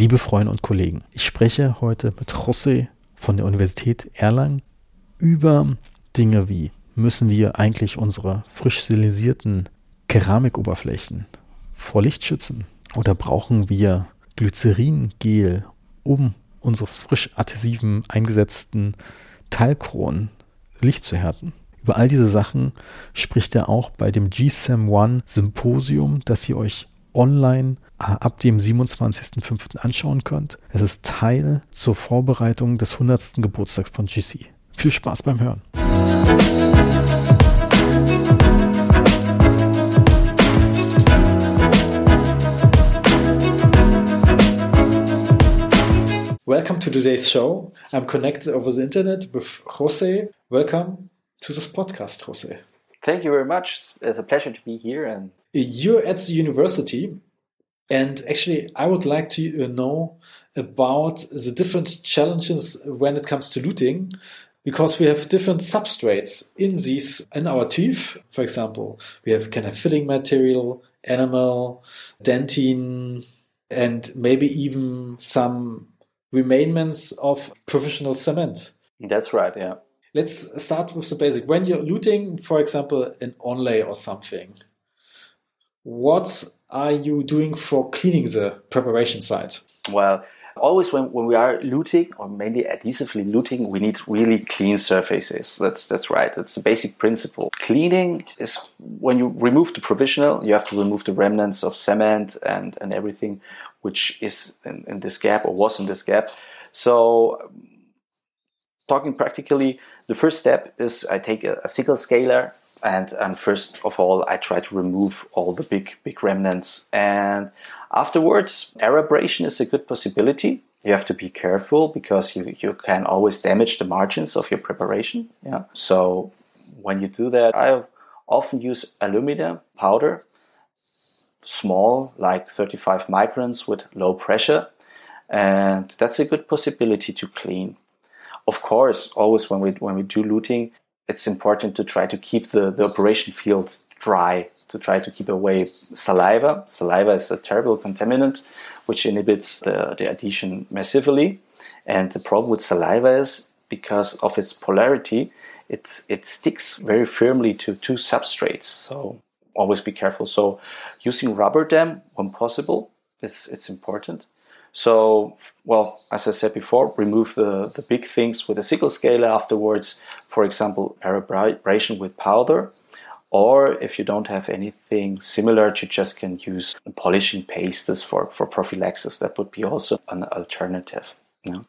Liebe Freunde und Kollegen, ich spreche heute mit José von der Universität Erlangen über Dinge wie müssen wir eigentlich unsere frisch stilisierten Keramikoberflächen vor Licht schützen oder brauchen wir Glyceringel, um unsere frisch adhesiven eingesetzten Teilkronen Licht zu härten? Über all diese Sachen spricht er auch bei dem GSAM One Symposium, das ihr euch online ab dem 27.05. anschauen könnt. Es ist Teil zur Vorbereitung des 100. Geburtstags von GC. Viel Spaß beim Hören. Welcome to today's show. I'm connected over the internet with Jose. Welcome to this podcast, Jose. Thank you very much. It's a pleasure to be here. And you're at the university, and actually, I would like to uh, know about the different challenges when it comes to luting, because we have different substrates in these in our teeth. For example, we have kind of filling material, enamel, dentine, and maybe even some remainments of professional cement. That's right. Yeah. Let's start with the basic. When you're luting, for example, an onlay or something, what are you doing for cleaning the preparation site? Well, always when, when we are luting or mainly adhesively luting, we need really clean surfaces. That's that's right. That's the basic principle. Cleaning is when you remove the provisional, you have to remove the remnants of cement and, and everything which is in, in this gap or was in this gap. So talking practically, the first step is I take a, a sickle scaler and, and first of all I try to remove all the big big remnants and afterwards air abrasion is a good possibility. You have to be careful because you, you can always damage the margins of your preparation. Yeah. So when you do that, I often use aluminum powder, small, like 35 microns with low pressure. And that's a good possibility to clean. Of course, always when we when we do luting, it's important to try to keep the, the operation field dry, to try to keep away saliva. Saliva is a terrible contaminant which inhibits the, the adhesion massively. And the problem with saliva is because of its polarity, it, it sticks very firmly to two substrates. So always be careful. So using rubber dam when possible, it's, it's important. So, well, as I said before, remove the, the big things with a sickle scaler afterwards. For example, abrasion with powder. Or if you don't have anything similar, you just can use polishing pastes for, for prophylaxis. That would be also an alternative. Yeah.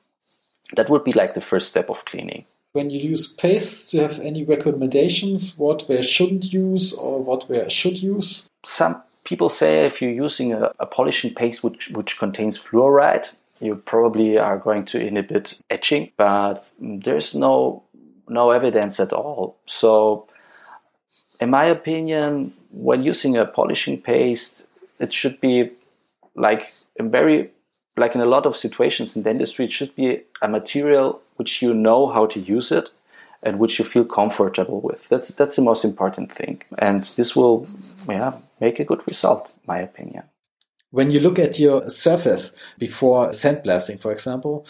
That would be like the first step of cleaning. When you use pastes, do you have any recommendations what we shouldn't use or what we should use? Some people say if you're using a, a polishing paste which, which contains fluoride, you probably are going to inhibit etching, but there's no no evidence at all. So, in my opinion, when using a polishing paste, it should be like in very like in a lot of situations in dentistry, it should be a material which you know how to use it and which you feel comfortable with. That's that's the most important thing, and this will yeah make a good result, my opinion. When you look at your surface before sandblasting, for example,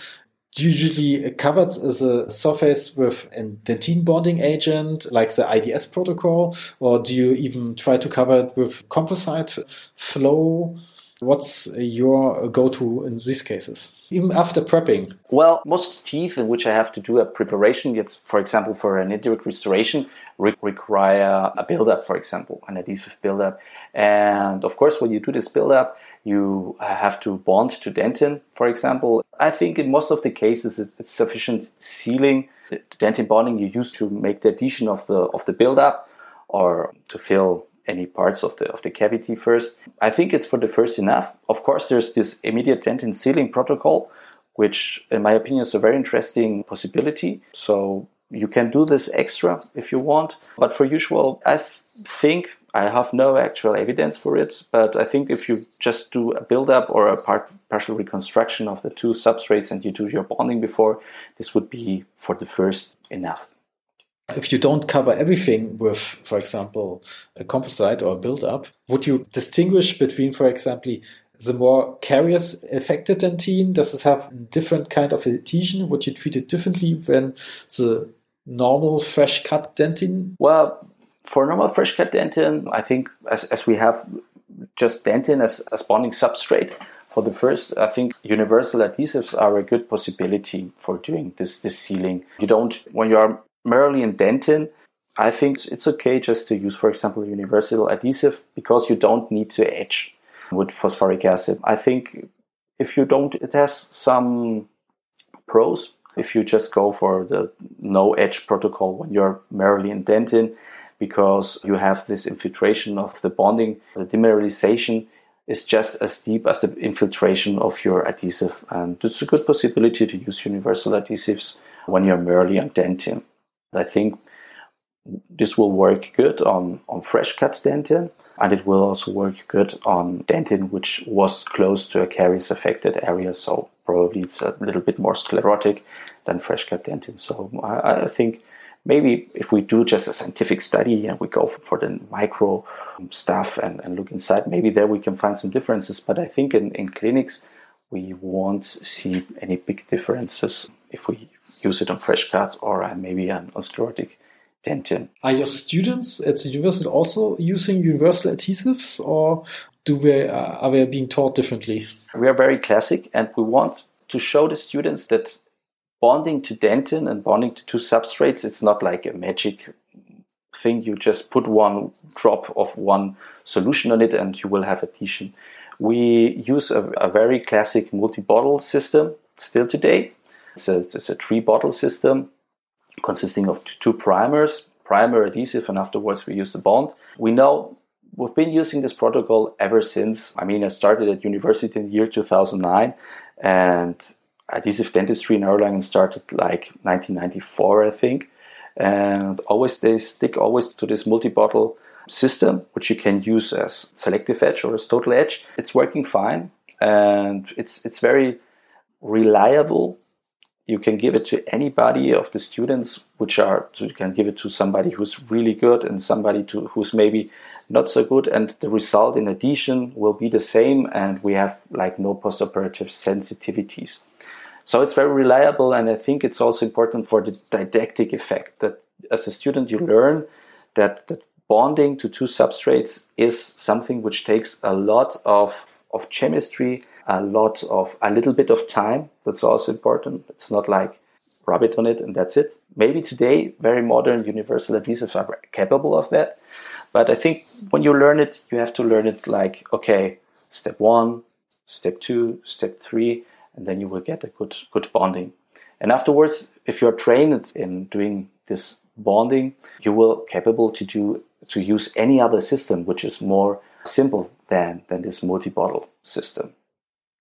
usually covered the surface with a dentine bonding agent like the IDS protocol, or do you even try to cover it with composite flow? What's your go-to in these cases, even after prepping? Well, most teeth in which I have to do a preparation, it's for example for an indirect restoration, re require a build-up, for example, an adhesive build-up. And of course, when you do this build-up, you have to bond to dentin, for example. I think in most of the cases, it's, sufficient sealing. The dentin bonding you use to make the adhesion of the of the build-up or to fill any parts of the of the cavity first. I think it's for the first enough. Of course, there's this immediate dentin sealing protocol, which, in my opinion, is a very interesting possibility. So you can do this extra if you want. But for usual, I think I have no actual evidence for it. But I think if you just do a build-up or a part, partial reconstruction of the two substrates and you do your bonding before, this would be for the first enough if you don't cover everything with, for example, a composite or a build-up, would you distinguish between, for example, the more caries affected dentine? Does it have a different kind of adhesion? Would you treat it differently than the normal fresh cut dentin? Well, for normal fresh cut dentin, I think as, as we have just dentin as, as bonding substrate, for the first, I think universal adhesives are a good possibility for doing this, this sealing. You don't, when you are merely in dentin, I think it's okay just to use, for example, universal adhesive because you don't need to etch with phosphoric acid. I think if you don't, it has some pros. If you just go for the no etch protocol when you're merely in dentin, because you have this infiltration of the bonding, the demineralization is just as deep as the infiltration of your adhesive. And it's a good possibility to use universal adhesives when you're merely on dentin. I think this will work good on, on fresh cut dentin and it will also work good on dentin which was close to a caries affected area so probably it's a little bit more sclerotic than fresh cut dentin so I, I think maybe if we do just a scientific study and we go for the micro stuff and, and look inside, maybe there we can find some differences. But I think in, in clinics, we won't see any big differences if we use it on fresh cut or uh, maybe on, on dentin. Are your students at the university also using universal adhesives or do they, uh, are they being taught differently? We are very classic and we want to show the students that bonding to dentin and bonding to two substrates, it's not like a magic thing. You just put one drop of one solution on it and you will have adhesion. We use a, a very classic multi-bottle system still today. It's a, it's a three bottle system consisting of two primers, primer adhesive, and afterwards we use the bond. We know we've been using this protocol ever since. I mean, I started at university in the year 2009 and adhesive dentistry in Erlangen started like 1994, I think. And always they stick always to this multi-bottle system, which you can use as selective etch or as total etch. It's working fine, and it's it's very reliable. You can give it to anybody of the students, which are so you can give it to somebody who's really good and somebody to, who's maybe not so good, and the result in addition will be the same, and we have like no postoperative sensitivities. So it's very reliable, and I think it's also important for the didactic effect that as a student you learn that, that bonding to two substrates is something which takes a lot of, of chemistry, a lot of a little bit of time. That's also important. It's not like rub it on it and that's it. Maybe today very modern universal adhesives are capable of that. But I think when you learn it, you have to learn it like, okay, step one, step two, step three, and then you will get a good good bonding. And afterwards, if you're trained in doing this bonding, you will capable to do to use any other system which is more simple than than this multi-bottle system.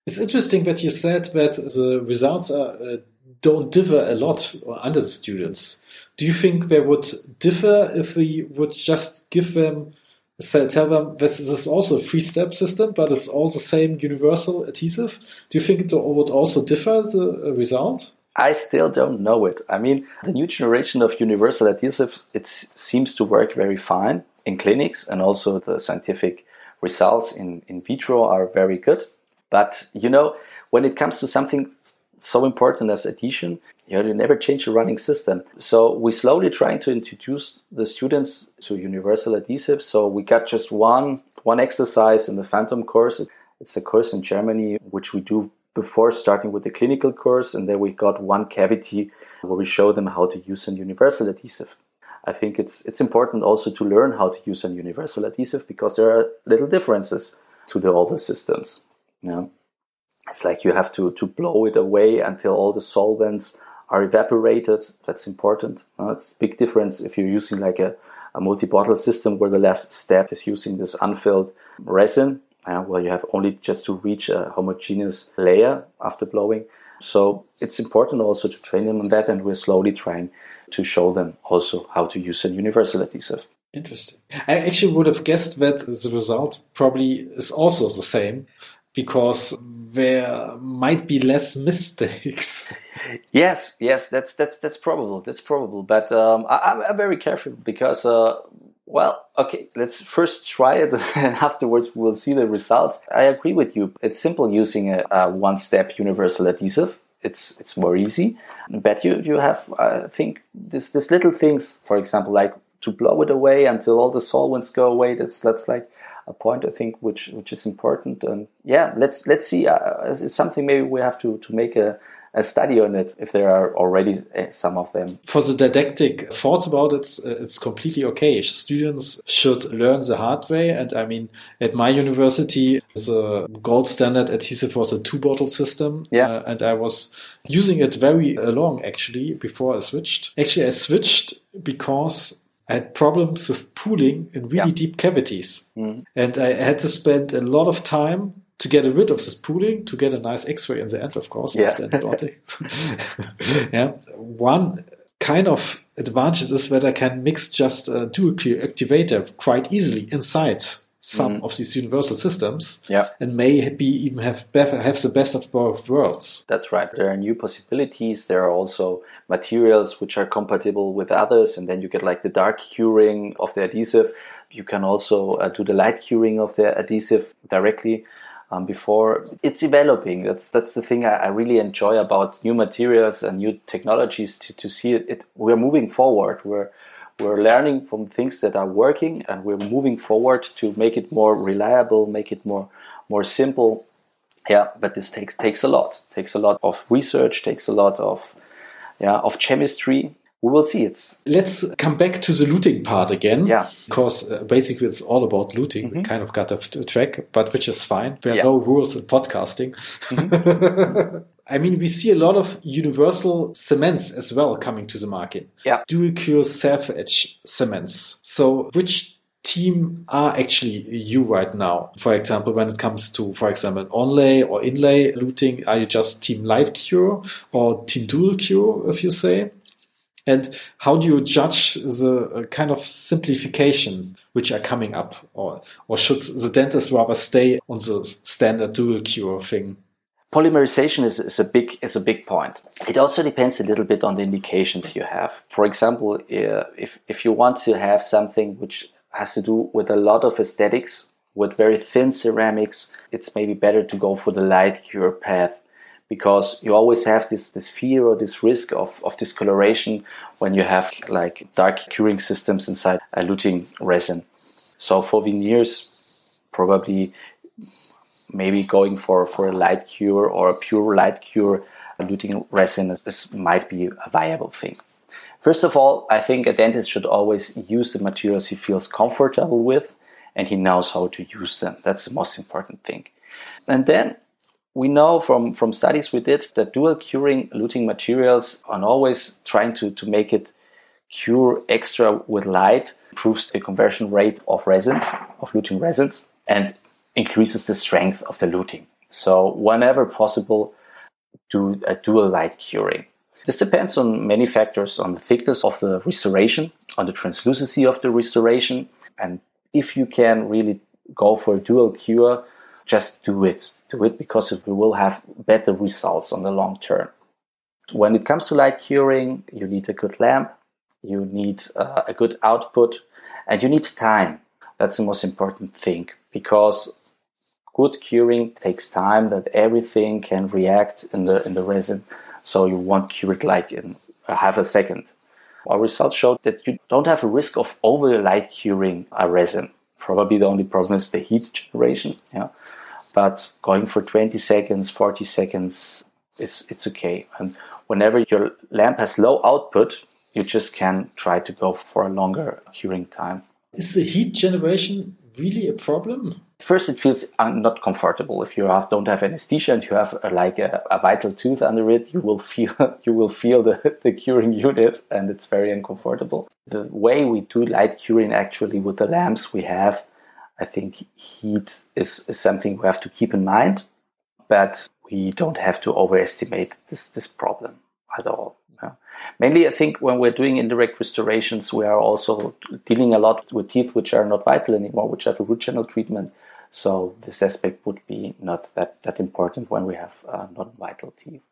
It's interesting that you said that the results are, uh, don't differ a lot under the students. Do you think they would differ if we would just give them so tell them this, this is also a three step system, but it's all the same universal adhesive. Do you think it would also differ the uh, result? I still don't know it. I mean, the new generation of universal adhesive it seems to work very fine in clinics, and also the scientific results in, in vitro are very good. But you know, when it comes to something so important as adhesion, you, know, you never change the running system. So we slowly trying to introduce the students to universal adhesives. So we got just one one exercise in the Phantom course. It's a course in Germany which we do before starting with the clinical course, and then we got one cavity where we show them how to use a universal adhesive. I think it's it's important also to learn how to use a universal adhesive because there are little differences to the older systems. Yeah. It's like you have to, to blow it away until all the solvents are evaporated. That's important. Uh, it's a big difference if you're using like a, a multi-bottle system where the last step is using this unfilled resin. Uh, well, you have only just to reach a homogeneous layer after blowing. So it's important also to train them on that, and we're slowly trying to show them also how to use a universal adhesive. Interesting. I actually would have guessed that the result probably is also the same because there might be less mistakes. Yes, yes, that's that's that's probable. That's probable. But um, I, am very careful because uh, Well, okay, let's first try it and afterwards we'll see the results. I agree with you. It's simple using a, a one step universal adhesive. It's, it's more easy. But you, you have, I think, this, this little things, for example, like to blow it away until all the solvents go away. That's, that's like a point I think which which is important. And yeah, let's let's see. Uh, it's something maybe we have to to make a, a study on it if there are already uh, some of them. For the didactic thoughts about it, uh, it's completely okay. Students should learn the hard way. And I mean, at my university, the gold standard adhesive was a two bottle system. Yeah. Uh, and I was using it very long actually before I switched. Actually, I switched because I had problems with pooling in really yeah. deep cavities. Mm. And I had to spend a lot of time to get rid of this pooling, to get a nice X-ray in the end, of course, yeah. after antibiotics. yeah. One kind of advantage is that I can mix just a dual activator quite easily inside some mm. of these universal systems yeah. and maybe even have have the best of both worlds. That's right. There are new possibilities. There are also materials which are compatible with others, and then you get like the dark curing of the adhesive. You can also uh, do the light curing of the adhesive directly. Um, before it's developing. That's that's the thing I, I, really enjoy about new materials and new technologies to, to see it, it. We're moving forward. We're we're learning from things that are working and we're moving forward to make it more reliable, make it more more simple. Yeah, but this takes takes a lot. Takes a lot of research, takes a lot of yeah, of chemistry. We will see. It's let's come back to the luting part again. Yeah, because uh, basically it's all about luting. Mm -hmm. We kind of got off track, but which is fine. There are yeah. no rules in podcasting. Mm -hmm. I mean, we see a lot of universal cements as well coming to the market. Yeah. Dual cure self etch cements. So which team are actually you right now? For example, when it comes to, for example, onlay or inlay luting, are you just team light cure or team dual cure, if you say? And how do you judge the uh, kind of simplification which are coming up? Or, or should the dentist rather stay on the standard dual cure thing? Polymerization is, is a big is a big point. It also depends a little bit on the indications you have. For example, uh, if if you want to have something which has to do with a lot of aesthetics, with very thin ceramics, it's maybe better to go for the light cure path because you always have this this fear or this risk of, of discoloration when you have like dark curing systems inside a luting resin. So for veneers, probably maybe going for, for a light cure or a pure light cure, luting resin this might be a viable thing. First of all, I think a dentist should always use the materials he feels comfortable with and he knows how to use them. That's the most important thing. And then we know from, from studies we did that dual curing luting materials are always trying to, to make it cure extra with light improves the conversion rate of resins, of luting resins, and increases the strength of the luting. So whenever possible, do a dual light curing. This depends on many factors, on the thickness of the restoration, on the translucency of the restoration, and if you can really go for a dual cure, just do it. Do it because it will have better results on the long term. When it comes to light curing, you need a good lamp, you need uh, a good output, and you need time. That's the most important thing because good curing takes time that everything can react in the in the resin so you won't cure it like in a half a second our results showed that you don't have a risk of over light curing a resin probably the only problem is the heat generation yeah but going for 20 seconds 40 seconds it's it's okay. And whenever your lamp has low output you just can try to go for a longer curing time. Is the heat generation really a problem? First it feels uh, not comfortable. If you have, don't have anesthesia and you have a, like a, a, vital tooth under it you will feel you will feel the, the curing unit and it's very uncomfortable. The way we do light curing actually with the lamps we have i think heat is, is something we have to keep in mind but we don't have to overestimate this this problem at all Mainly, I think when we're doing indirect restorations, we are also dealing a lot with teeth which are not vital anymore, which have a root channel treatment. So this aspect would be not that, that important when we have uh, non-vital teeth.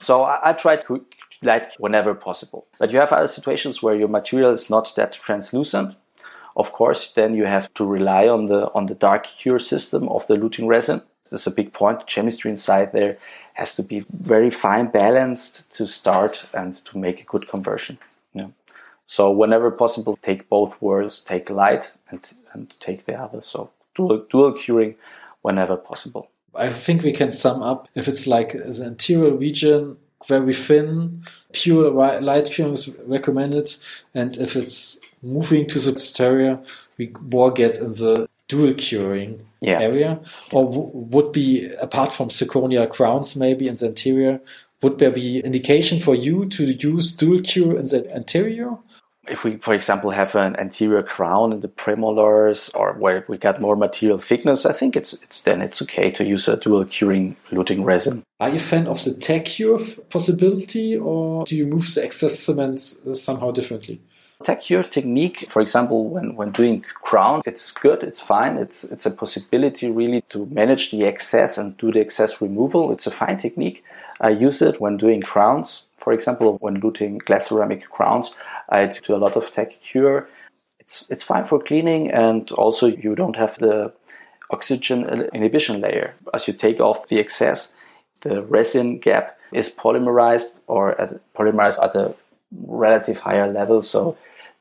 So I, I try to light whenever possible. But you have other situations where your material is not that translucent Of course, then you have to rely on the on the dark cure system of the luting resin. There's a big point. Chemistry inside there has to be very fine balanced to start and to make a good conversion. Yeah. So whenever possible, take both worlds, take light and, and take the other. So dual, dual curing whenever possible. I think we can sum up if it's like the anterior region, very thin, pure light curing is recommended. And if it's moving to the posterior, we more get in the dual curing yeah. area, or would be apart from zirconia crowns maybe in the anterior, would there be indication for you to use dual cure in the anterior? If we, for example, have an anterior crown in the premolars, or where we got more material thickness, I think it's it's then it's okay to use a dual curing luting resin. Are you a fan of the tack cure possibility, or do you move the excess cement uh, somehow differently? Tack cure technique, for example, when, when doing crown, it's good, it's fine, it's it's a possibility really to manage the excess and do the excess removal. It's a fine technique. I use it when doing crowns, for example, when luting glass ceramic crowns. I do a lot of tack cure. It's it's fine for cleaning, and also you don't have the oxygen inhibition layer. As you take off the excess, the resin gap is polymerized or at, polymerized at a relative higher level, so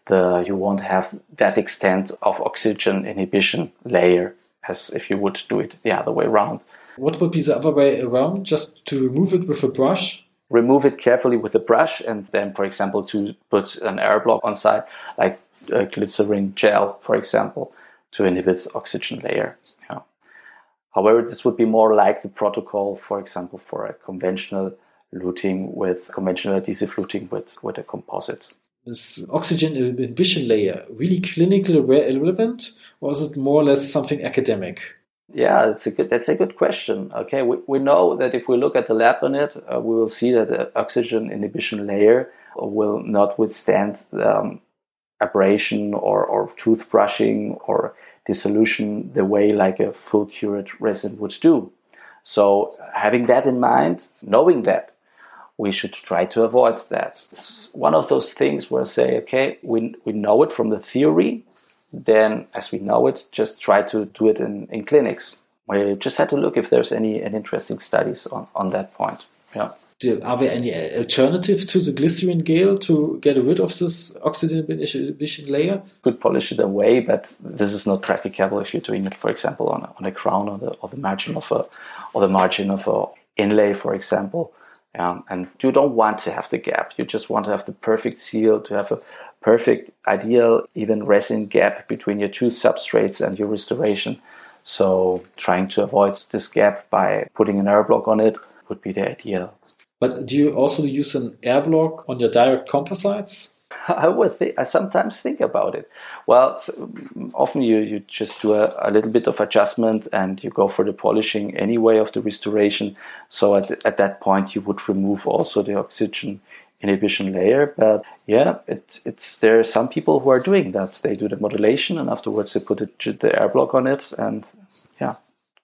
the you won't have that extent of oxygen inhibition layer as if you would do it the other way around. What would be the other way around? Just to remove it with a brush? Remove it carefully with a brush, and then, for example, to put an air block on side, like glycerin gel, for example, to inhibit oxygen layer. Yeah. However, this would be more like the protocol, for example, for a conventional luting with conventional adhesive luting with, with a composite. Is oxygen inhibition layer really clinically relevant, or is it more or less something academic? Yeah, that's a good. That's a good question. Okay, we, we know that if we look at the lab on it, uh, we will see that the oxygen inhibition layer will not withstand um, abrasion or, or toothbrushing or dissolution the way like a full cured resin would do. So having that in mind, knowing that, we should try to avoid that. It's one of those things where I say, okay, we, we know it from the theory, then as we know it, just try to do it in, in clinics. We just had to look if there's any, any interesting studies on, on that point. Yeah. Are there any alternatives to the glycerin gel to get rid of this oxygen inhibition layer? Could polish it away, but this is not practicable if you're doing it, for example, on a, on a crown or the, or the margin of a or the margin of a inlay, for example. Um, and you don't want to have the gap. You just want to have the perfect seal, to have a perfect, ideal, even resin gap between your two substrates and your restoration. So trying to avoid this gap by putting an air block on it would be the ideal. But do you also use an air block on your direct composites? I would think, I sometimes think about it. Well, so often you, you just do a, a, little bit of adjustment and you go for the polishing anyway of the restoration. So at, at that point, you would remove also the oxygen inhibition layer. But yeah, it, it's there are some people who are doing that. They do the modulation and afterwards they put the air block on it and yeah,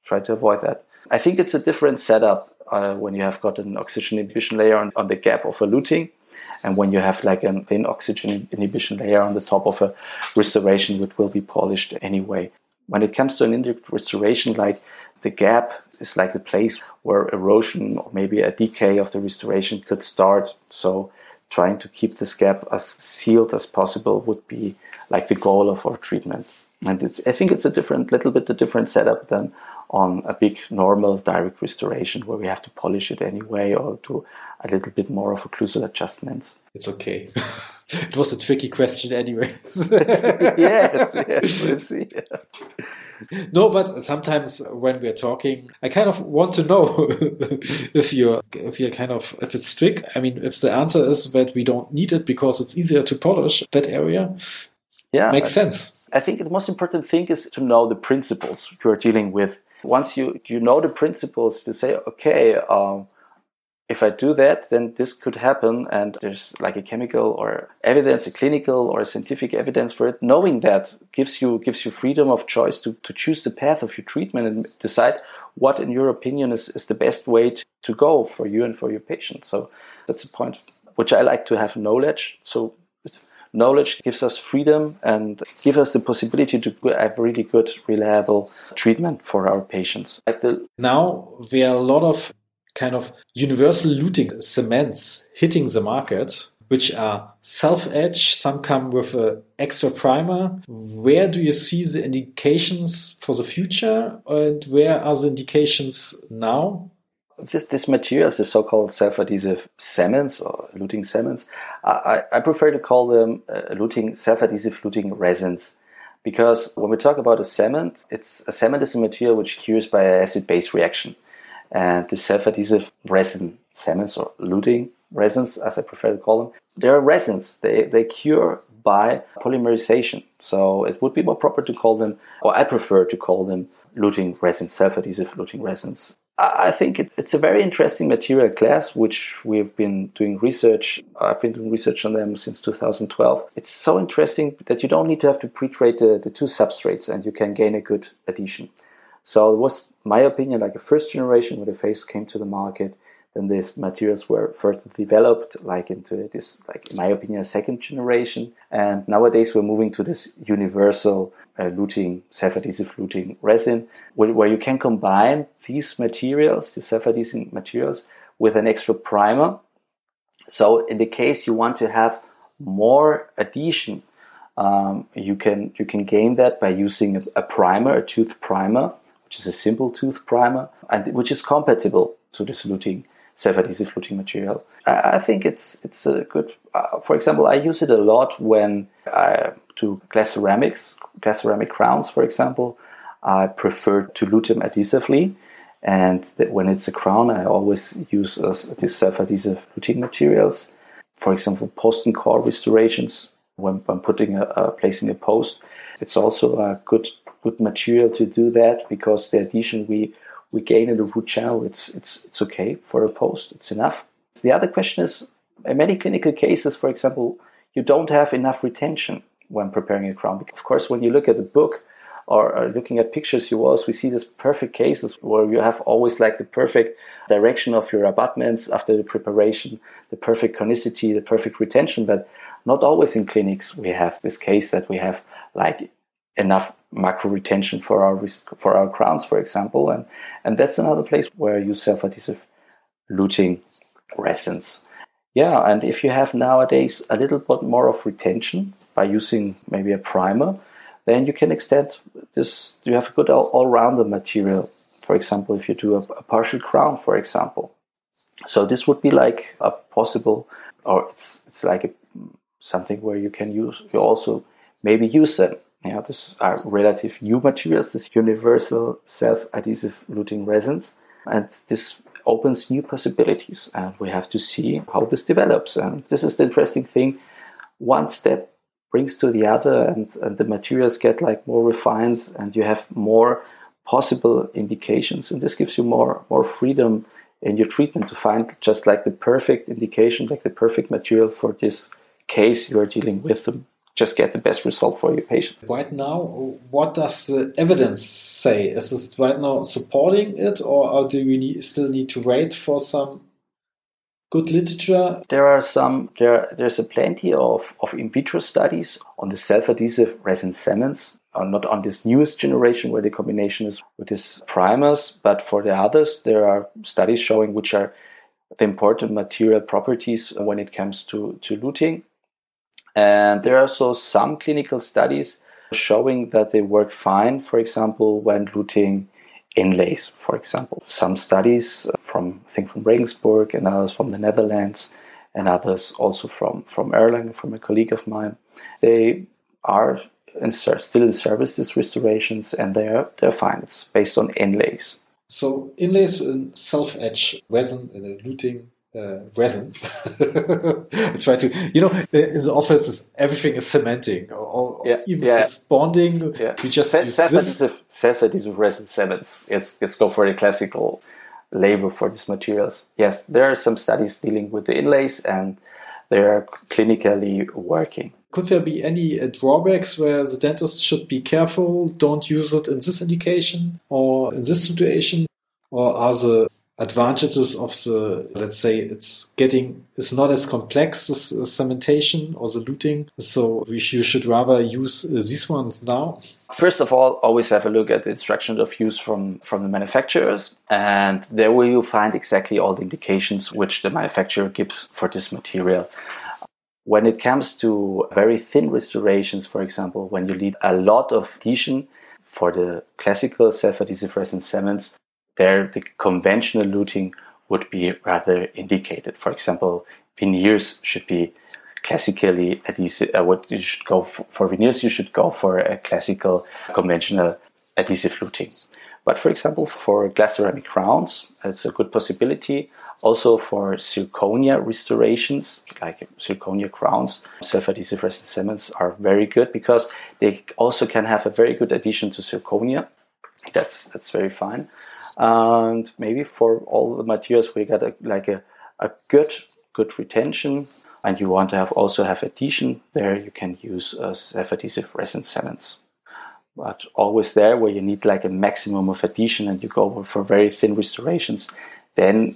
try to avoid that. I think it's a different setup uh, when you have got an oxygen inhibition layer on, on the gap of a luting and when you have like a thin oxygen inhibition layer on the top of a restoration, it will be polished anyway. When it comes to an indirect restoration, like the gap is like the place where erosion or maybe a decay of the restoration could start. So trying to keep this gap as sealed as possible would be like the goal of our treatment. And I think it's a different, little bit a different setup than on a big normal direct restoration where we have to polish it anyway or do a little bit more of occlusal adjustments. It's okay. it was a tricky question, anyways. yes, yes, we'll see. No, but sometimes when we're talking, I kind of want to know if you're if you're kind of if it's strict. I mean, if the answer is that we don't need it because it's easier to polish that area, yeah, makes sense. I think the most important thing is to know the principles you're dealing with. Once you you know the principles, to say, okay, um, if I do that, then this could happen, and there's like a chemical or evidence, a clinical or a scientific evidence for it. Knowing that gives you gives you freedom of choice to, to choose the path of your treatment and decide what, in your opinion, is, is the best way to, to go for you and for your patient. So that's the point which I like to have knowledge. So knowledge gives us freedom and gives us the possibility to have really good, reliable treatment for our patients. The now, there are a lot of kind of universal luting cements hitting the market, which are self-etch. Some come with an extra primer. Where do you see the indications for the future, and where are the indications now? This this material, is the so-called self-adhesive cements or luting cements, I, I prefer to call them uh, luting self-adhesive luting resins, because when we talk about a cement, it's a cement is a material which cures by an acid-base reaction, and the self-adhesive resin cements or luting resins, as I prefer to call them, they are resins. They they cure by polymerization. So it would be more proper to call them, or I prefer to call them luting resins, self-adhesive luting resins. I think it, it's a very interesting material class, which we've been doing research. I've been doing research on them since 2012. It's so interesting that you don't need to have to pre-treat the, the two substrates and you can gain a good adhesion. So it was my opinion, like a first generation when the face came to the market. Then these materials were further developed, like into this, like in my opinion, second generation. And nowadays we're moving to this universal uh, luting, self-adhesive luting resin, where, where, you can combine these materials, the self-adhesive materials, with an extra primer. So in the case you want to have more adhesion, um, you can you can gain that by using a, a, primer, a tooth primer, which is a simple tooth primer, and which is compatible to this luting self-adhesive luting material. I, think it's it's a good. Uh, for example, I use it a lot when I do glass ceramics, glass ceramic crowns, for example. I prefer to lute them adhesively, and when it's a crown, I always use uh, these self-adhesive luting materials. For example, post and core restorations when, when putting a, placing a post. It's also a good good material to do that because the adhesion we we gain in the root channel, it's, it's, it's okay for a post, it's enough. The other question is, in many clinical cases, for example, you don't have enough retention when preparing a crown. Of course, when you look at the book or uh, looking at pictures, you always we see these perfect cases where you have always like the perfect direction of your abutments after the preparation, the perfect conicity, the perfect retention. But not always in clinics we have this case that we have like enough macro retention for our for our crowns, for example, and and that's another place where you self-adhesive luting resins. Yeah, and if you have nowadays a little bit more of retention by using maybe a primer, then you can extend this. You have a good all-rounder material. For example, if you do a, a partial crown, for example. So this would be like a possible, or it's it's like a, something where you can use. You also maybe use them yeah, äh, these are relative new materials, this universal self-adhesive luting resins, and this opens new possibilities. And we have to see how this develops. And this is the interesting thing. One step brings to the other, and, and the materials get like more refined, and you have more possible indications. And this gives you more more freedom in your treatment to find just like the perfect indication, like the perfect material for this case you are dealing with, the just get the best result for your patients. Right now, what does the evidence say? Is it right now supporting it, or do we need, still need to wait for some good literature? There are some. There, there's a plenty of, of in vitro studies on the self-adhesive resin cements. Uh, not on this newest generation where the combination is with these primers, but for the others, there are studies showing which are the important material properties when it comes to, to luting and there are also some clinical studies showing that they work fine, for example, when luting inlays, for example. Some studies from, I think, from Regensburg and others from the Netherlands and others also from, from Erlangen, from a colleague of mine. They are in, still in service, these restorations, and they're, they're fine. It's based on inlays. So inlays in self-etch resin uh, in a luting uh, resins. I try to, you know, in the office, everything is cementing, or, yeah, even yeah. it's bonding. Yeah. We just self-adhesive, self-adhesive resin cements. Let's let's go for the classical label for these materials. Yes, there are some studies dealing with the inlays, and they are clinically working. Could there be any uh, drawbacks where the dentist should be careful? Don't use it in this indication or in this situation, or are the advantages of the, let's say it's getting, it's not as complex as cementation or the luting. So we, you should rather use uh, these ones now. First of all, always have a look at the instructions of use from, from the manufacturers. And there will you find exactly all the indications which the manufacturer gives for this material. When it comes to very thin restorations, for example, when you need a lot of adhesion for the classical self-adhesive resin cements, there the conventional luting would be rather indicated. For example, veneers should be classically adhesive. Uh, what you should go for, for, veneers, you should go for a classical conventional adhesive luting. But for example, for glass ceramic crowns, it's a good possibility. Also for zirconia restorations, like zirconia crowns, self-adhesive resin cements are very good because they also can have a very good addition to zirconia. That's that's very fine. And maybe for all the materials, we get a, like a, a good good retention, and you want to have also have adhesion. There, you can use uh, self-adhesive resin cements. But always there, where you need like a maximum of adhesion, and you go for very thin restorations, then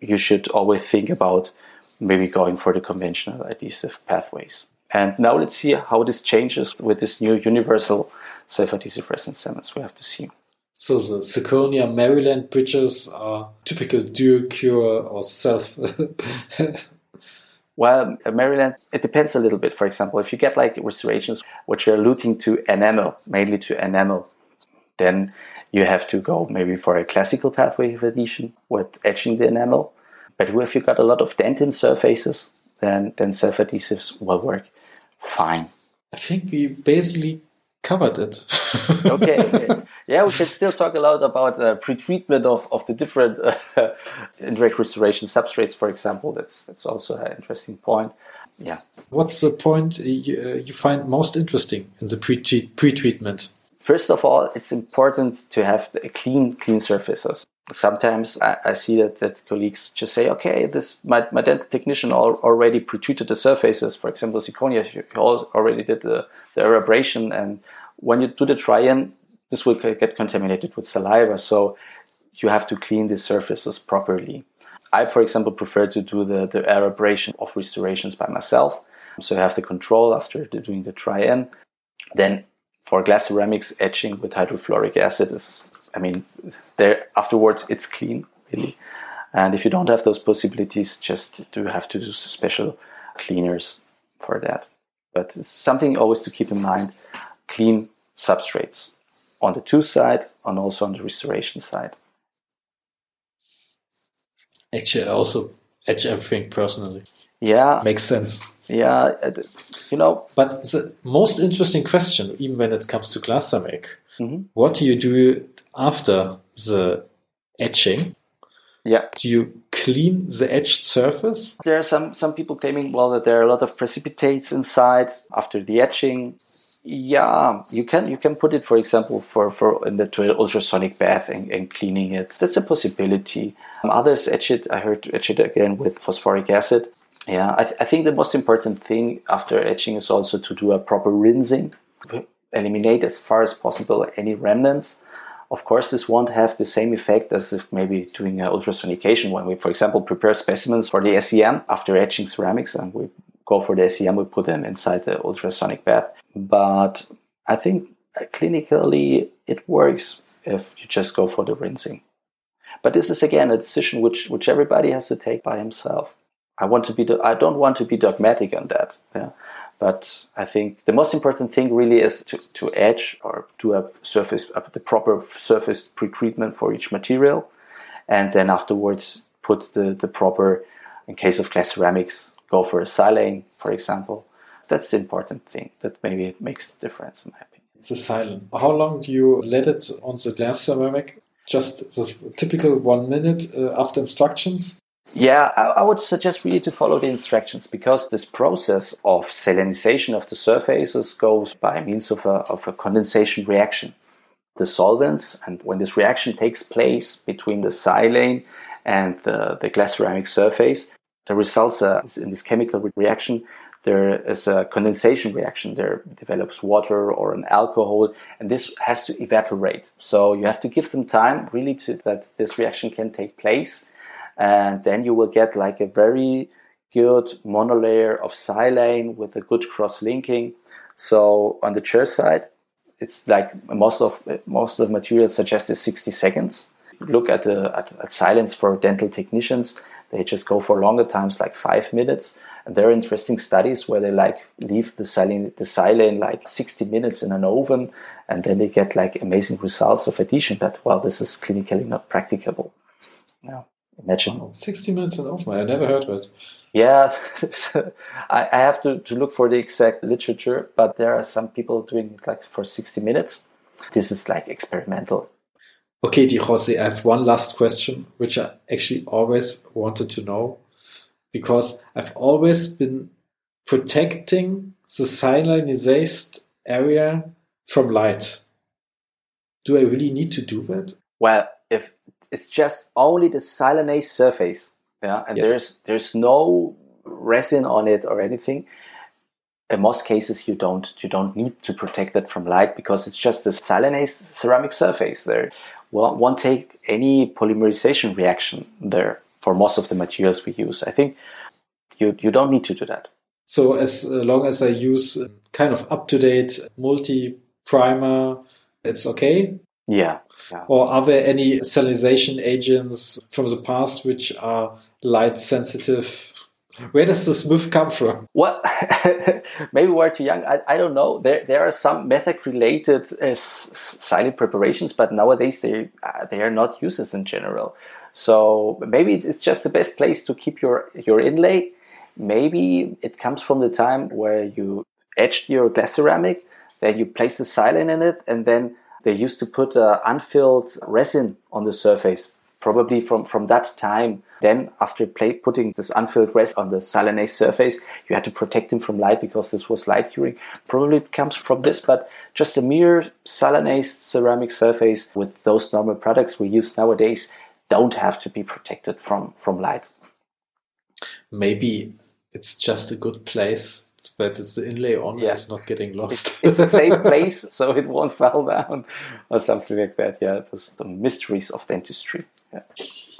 you should always think about maybe going for the conventional adhesive pathways. And now let's see how this changes with this new universal self-adhesive resin cements we have to see. So the zirconia Maryland bridges are typical dual cure or self. well, Maryland, it depends a little bit. For example, if you get like restorations which are alluding to enamel, mainly to enamel, then you have to go maybe for a classical pathway of adhesion with etching the enamel. But if you got a lot of dentin surfaces, then then self adhesives will work fine. I think we basically covered it. okay, okay, Yeah, we can still talk a lot about uh, pre-treatment of, of the different uh, indirect restoration substrates, for example. That's that's also an interesting point. Yeah. What's the point you, uh, you find most interesting in the pre-treatment? First of all, it's important to have clean clean surfaces. Sometimes I, I see that, that colleagues just say, okay, this my, my dental technician al already pre-treated the surfaces. For example, zirconia, already did the, the abrasion and when you do the try-in, this will get contaminated with saliva. So you have to clean the surfaces properly. I, for example, prefer to do the, the air abrasion of restorations by myself. So I have the control after doing the try-in. Then for glass ceramics, etching with hydrofluoric acid is, I mean, there afterwards it's clean, really. And if you don't have those possibilities, just do have to do special cleaners for that. But it's something always to keep in mind clean substrates on the tooth side and also on the restoration side. Actually, I also etch everything personally. Yeah. Makes sense. Yeah, you know. But the most interesting question, even when it comes to glass ceramic, mm-hmm. what do you do after the etching? Yeah. Do you clean the etched surface? There are some, some people claiming, well, that there are a lot of precipitates inside after the etching yeah, you can you can put it, for example, for for in the ultrasonic bath and, and cleaning it. That's a possibility. Um, others etch it. I heard etch it again with phosphoric acid. Yeah, I, th- I think the most important thing after etching is also to do a proper rinsing, eliminate as far as possible any remnants. Of course, this won't have the same effect as if maybe doing ultrasonication when we, for example, prepare specimens for the SEM after etching ceramics and we go for the SEM, we put them inside the ultrasonic bath. But I think clinically it works if you just go for the rinsing. But this is again a decision which which everybody has to take by himself. I want to be I don't want to be dogmatic on that. Yeah. But I think the most important thing really is to, to etch or do a surface the proper surface pre-treatment for each material, and then afterwards put the, the proper in case of glass ceramics go for a silane, for example. That's the important thing that maybe it makes the difference in my opinion. It's a silane. How long do you let it on the glass ceramic? Just this typical one minute uh, after instructions? Yeah, I, I, would suggest really to follow the instructions because this process of silanization of the surfaces goes by means of a, of a condensation reaction. The solvents, and when this reaction takes place between the silane and the, the glass ceramic surface, the results are in this chemical reaction there is a condensation reaction. There develops water or an alcohol, and this has to evaporate. So you have to give them time really to that this reaction can take place, and then you will get like a very good monolayer of silane with a good cross linking. So on the chair side, it's like most of most of the materials suggest is 60 seconds. Look at the at, at silanes for dental technicians; they just go for longer times, like five minutes. And there are interesting studies where they like leave the silane the silane like 60 minutes in an oven, and then they get like amazing results of adhesion. But well, this is clinically not practicable. Now, imagine oh, 60 minutes in an oven. I never heard of it. Yeah, I, I have to, to look for the exact literature, but there are some people doing it like for 60 minutes. This is like experimental. Okay, Di Jose, I have one last question, which I actually always wanted to know because I've always been protecting the silanized area from light. Do I really need to do that? Well, if it's just only the silanized surface, yeah, and yes. there's there's no resin on it or anything. In most cases, you don't you don't need to protect it from light because it's just the silanized ceramic surface there. Well, won't take any polymerization reaction there for most of the materials we use. I think you you don't need to do that. So as uh, long as I use uh, kind of up to date multi primer, it's okay. Yeah, yeah. Or are there any silanization agents from the past which are light sensitive? Where does this myth come from? Well, maybe we're too young. I, I don't know. There there are some method related uh, silane preparations, but nowadays they uh, they are not used in general. So maybe it's just the best place to keep your your inlay. Maybe it comes from the time where you etched your glass ceramic, then you place the silane in it, and then they used to put uh, unfilled resin on the surface, probably from, from that time. Then, after play, putting this unfilled rest on the silanized surface, you had to protect him from light because this was light curing. Probably it comes from this, but just a mere silanized ceramic surface with those normal products we use nowadays don't have to be protected from, from light. Maybe it's just a good place but it's the inlay on yeah. it's not getting lost. It's, a safe place, so it won't fall down or something like that. Yeah, those the mysteries of dentistry. Yeah.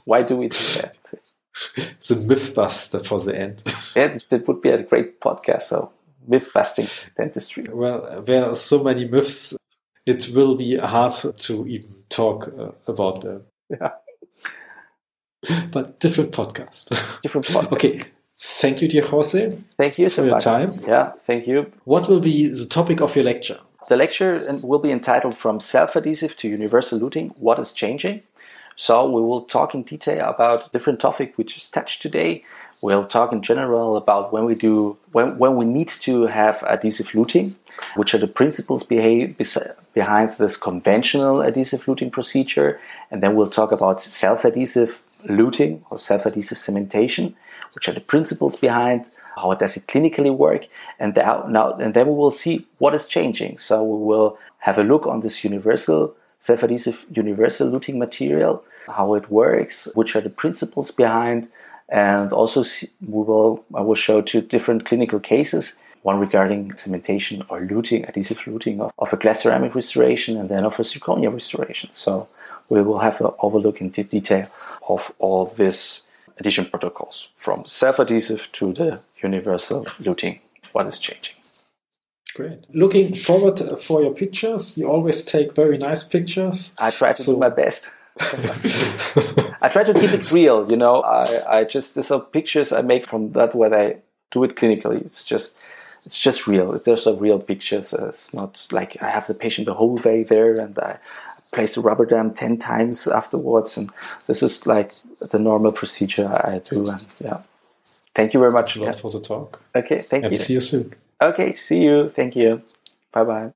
Why do we do that? it's a myth buster for the end. yeah, that would be a great podcast. So myth busting dentistry. Well, there are so many myths. It will be hard to even talk uh, about them. Yeah. But different podcast. Different podcast. okay. Thank you, dear Jose. Thank you for your time. Yeah, thank you. What will be the topic of your lecture? The lecture will be entitled From Self Adhesive to Universal Luting What is Changing? So, we will talk in detail about different topic which is touched today. We'll talk in general about when we do when, when we need to have adhesive luting, which are the principles behave, behind this conventional adhesive luting procedure, and then we'll talk about self-adhesive luting or self-adhesive cementation which are the principles behind, how does it clinically work, and, now, and then we will see what is changing. So we will have a look on this universal self-adhesive universal luting material, how it works, which are the principles behind, and also we will I will show two different clinical cases. One regarding cementation or luting, adhesive luting of, of a glass ceramic restoration, and then of a zirconia restoration. So we will have an overlook into detail of all these adhesion protocols from self-adhesive to the universal luting. What is changing? Great. Looking forward for your pictures. You always take very nice pictures. I try to so. do my best. I try to keep it real, you know. I, I just there's some pictures I make from that where I do it clinically. It's just it's just real. There's a real pictures. Uh, it's not like I have the patient the whole day there and I place the rubber dam 10 times afterwards. And this is like the normal procedure I do. And yeah. Thank you very much. a lot yeah. for the talk. Okay. Thank and you. See you soon. Okay. See you. Thank you. Bye bye.